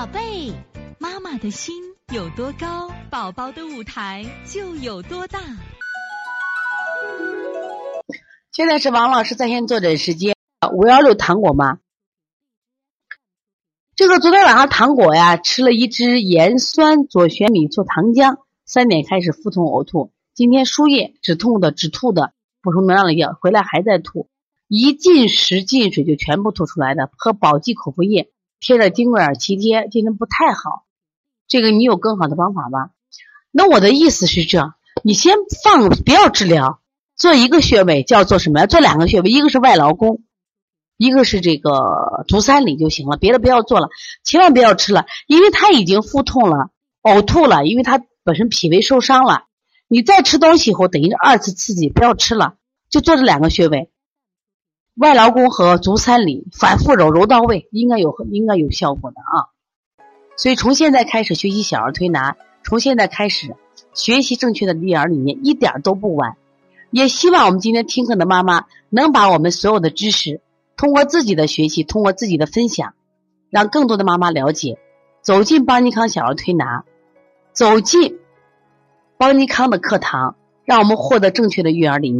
宝贝，妈妈的心有多高，宝宝的舞台就有多大。现在是王老师在线坐诊时间，五幺六糖果吗？这个昨天晚上糖果呀，吃了一支盐酸左旋米醋糖浆，三点开始腹痛呕吐。今天输液止痛的、止吐的、补充能量的药，回来还在吐，一进食进水就全部吐出来的。喝保济口服液，贴着金匮尔脐贴，精神不太好。这个你有更好的方法吗？那我的意思是这样，你先放，不要治疗，做一个穴位叫做什么呀？做两个穴位，一个是外劳宫。一个是这个足三里就行了，别的不要做了，千万不要吃了，因为他已经腹痛了、呕吐了，因为他本身脾胃受伤了。你再吃东西以后，等于二次刺激，不要吃了，就做这两个穴位，外劳宫和足三里，反复揉揉到位，应该有应该有效果的啊。所以从现在开始学习小儿推拿，从现在开始学习正确的育儿理念，一点都不晚。也希望我们今天听课的妈妈能把我们所有的知识。通过自己的学习，通过自己的分享，让更多的妈妈了解，走进邦尼康小儿推拿，走进邦尼康的课堂，让我们获得正确的育儿理念。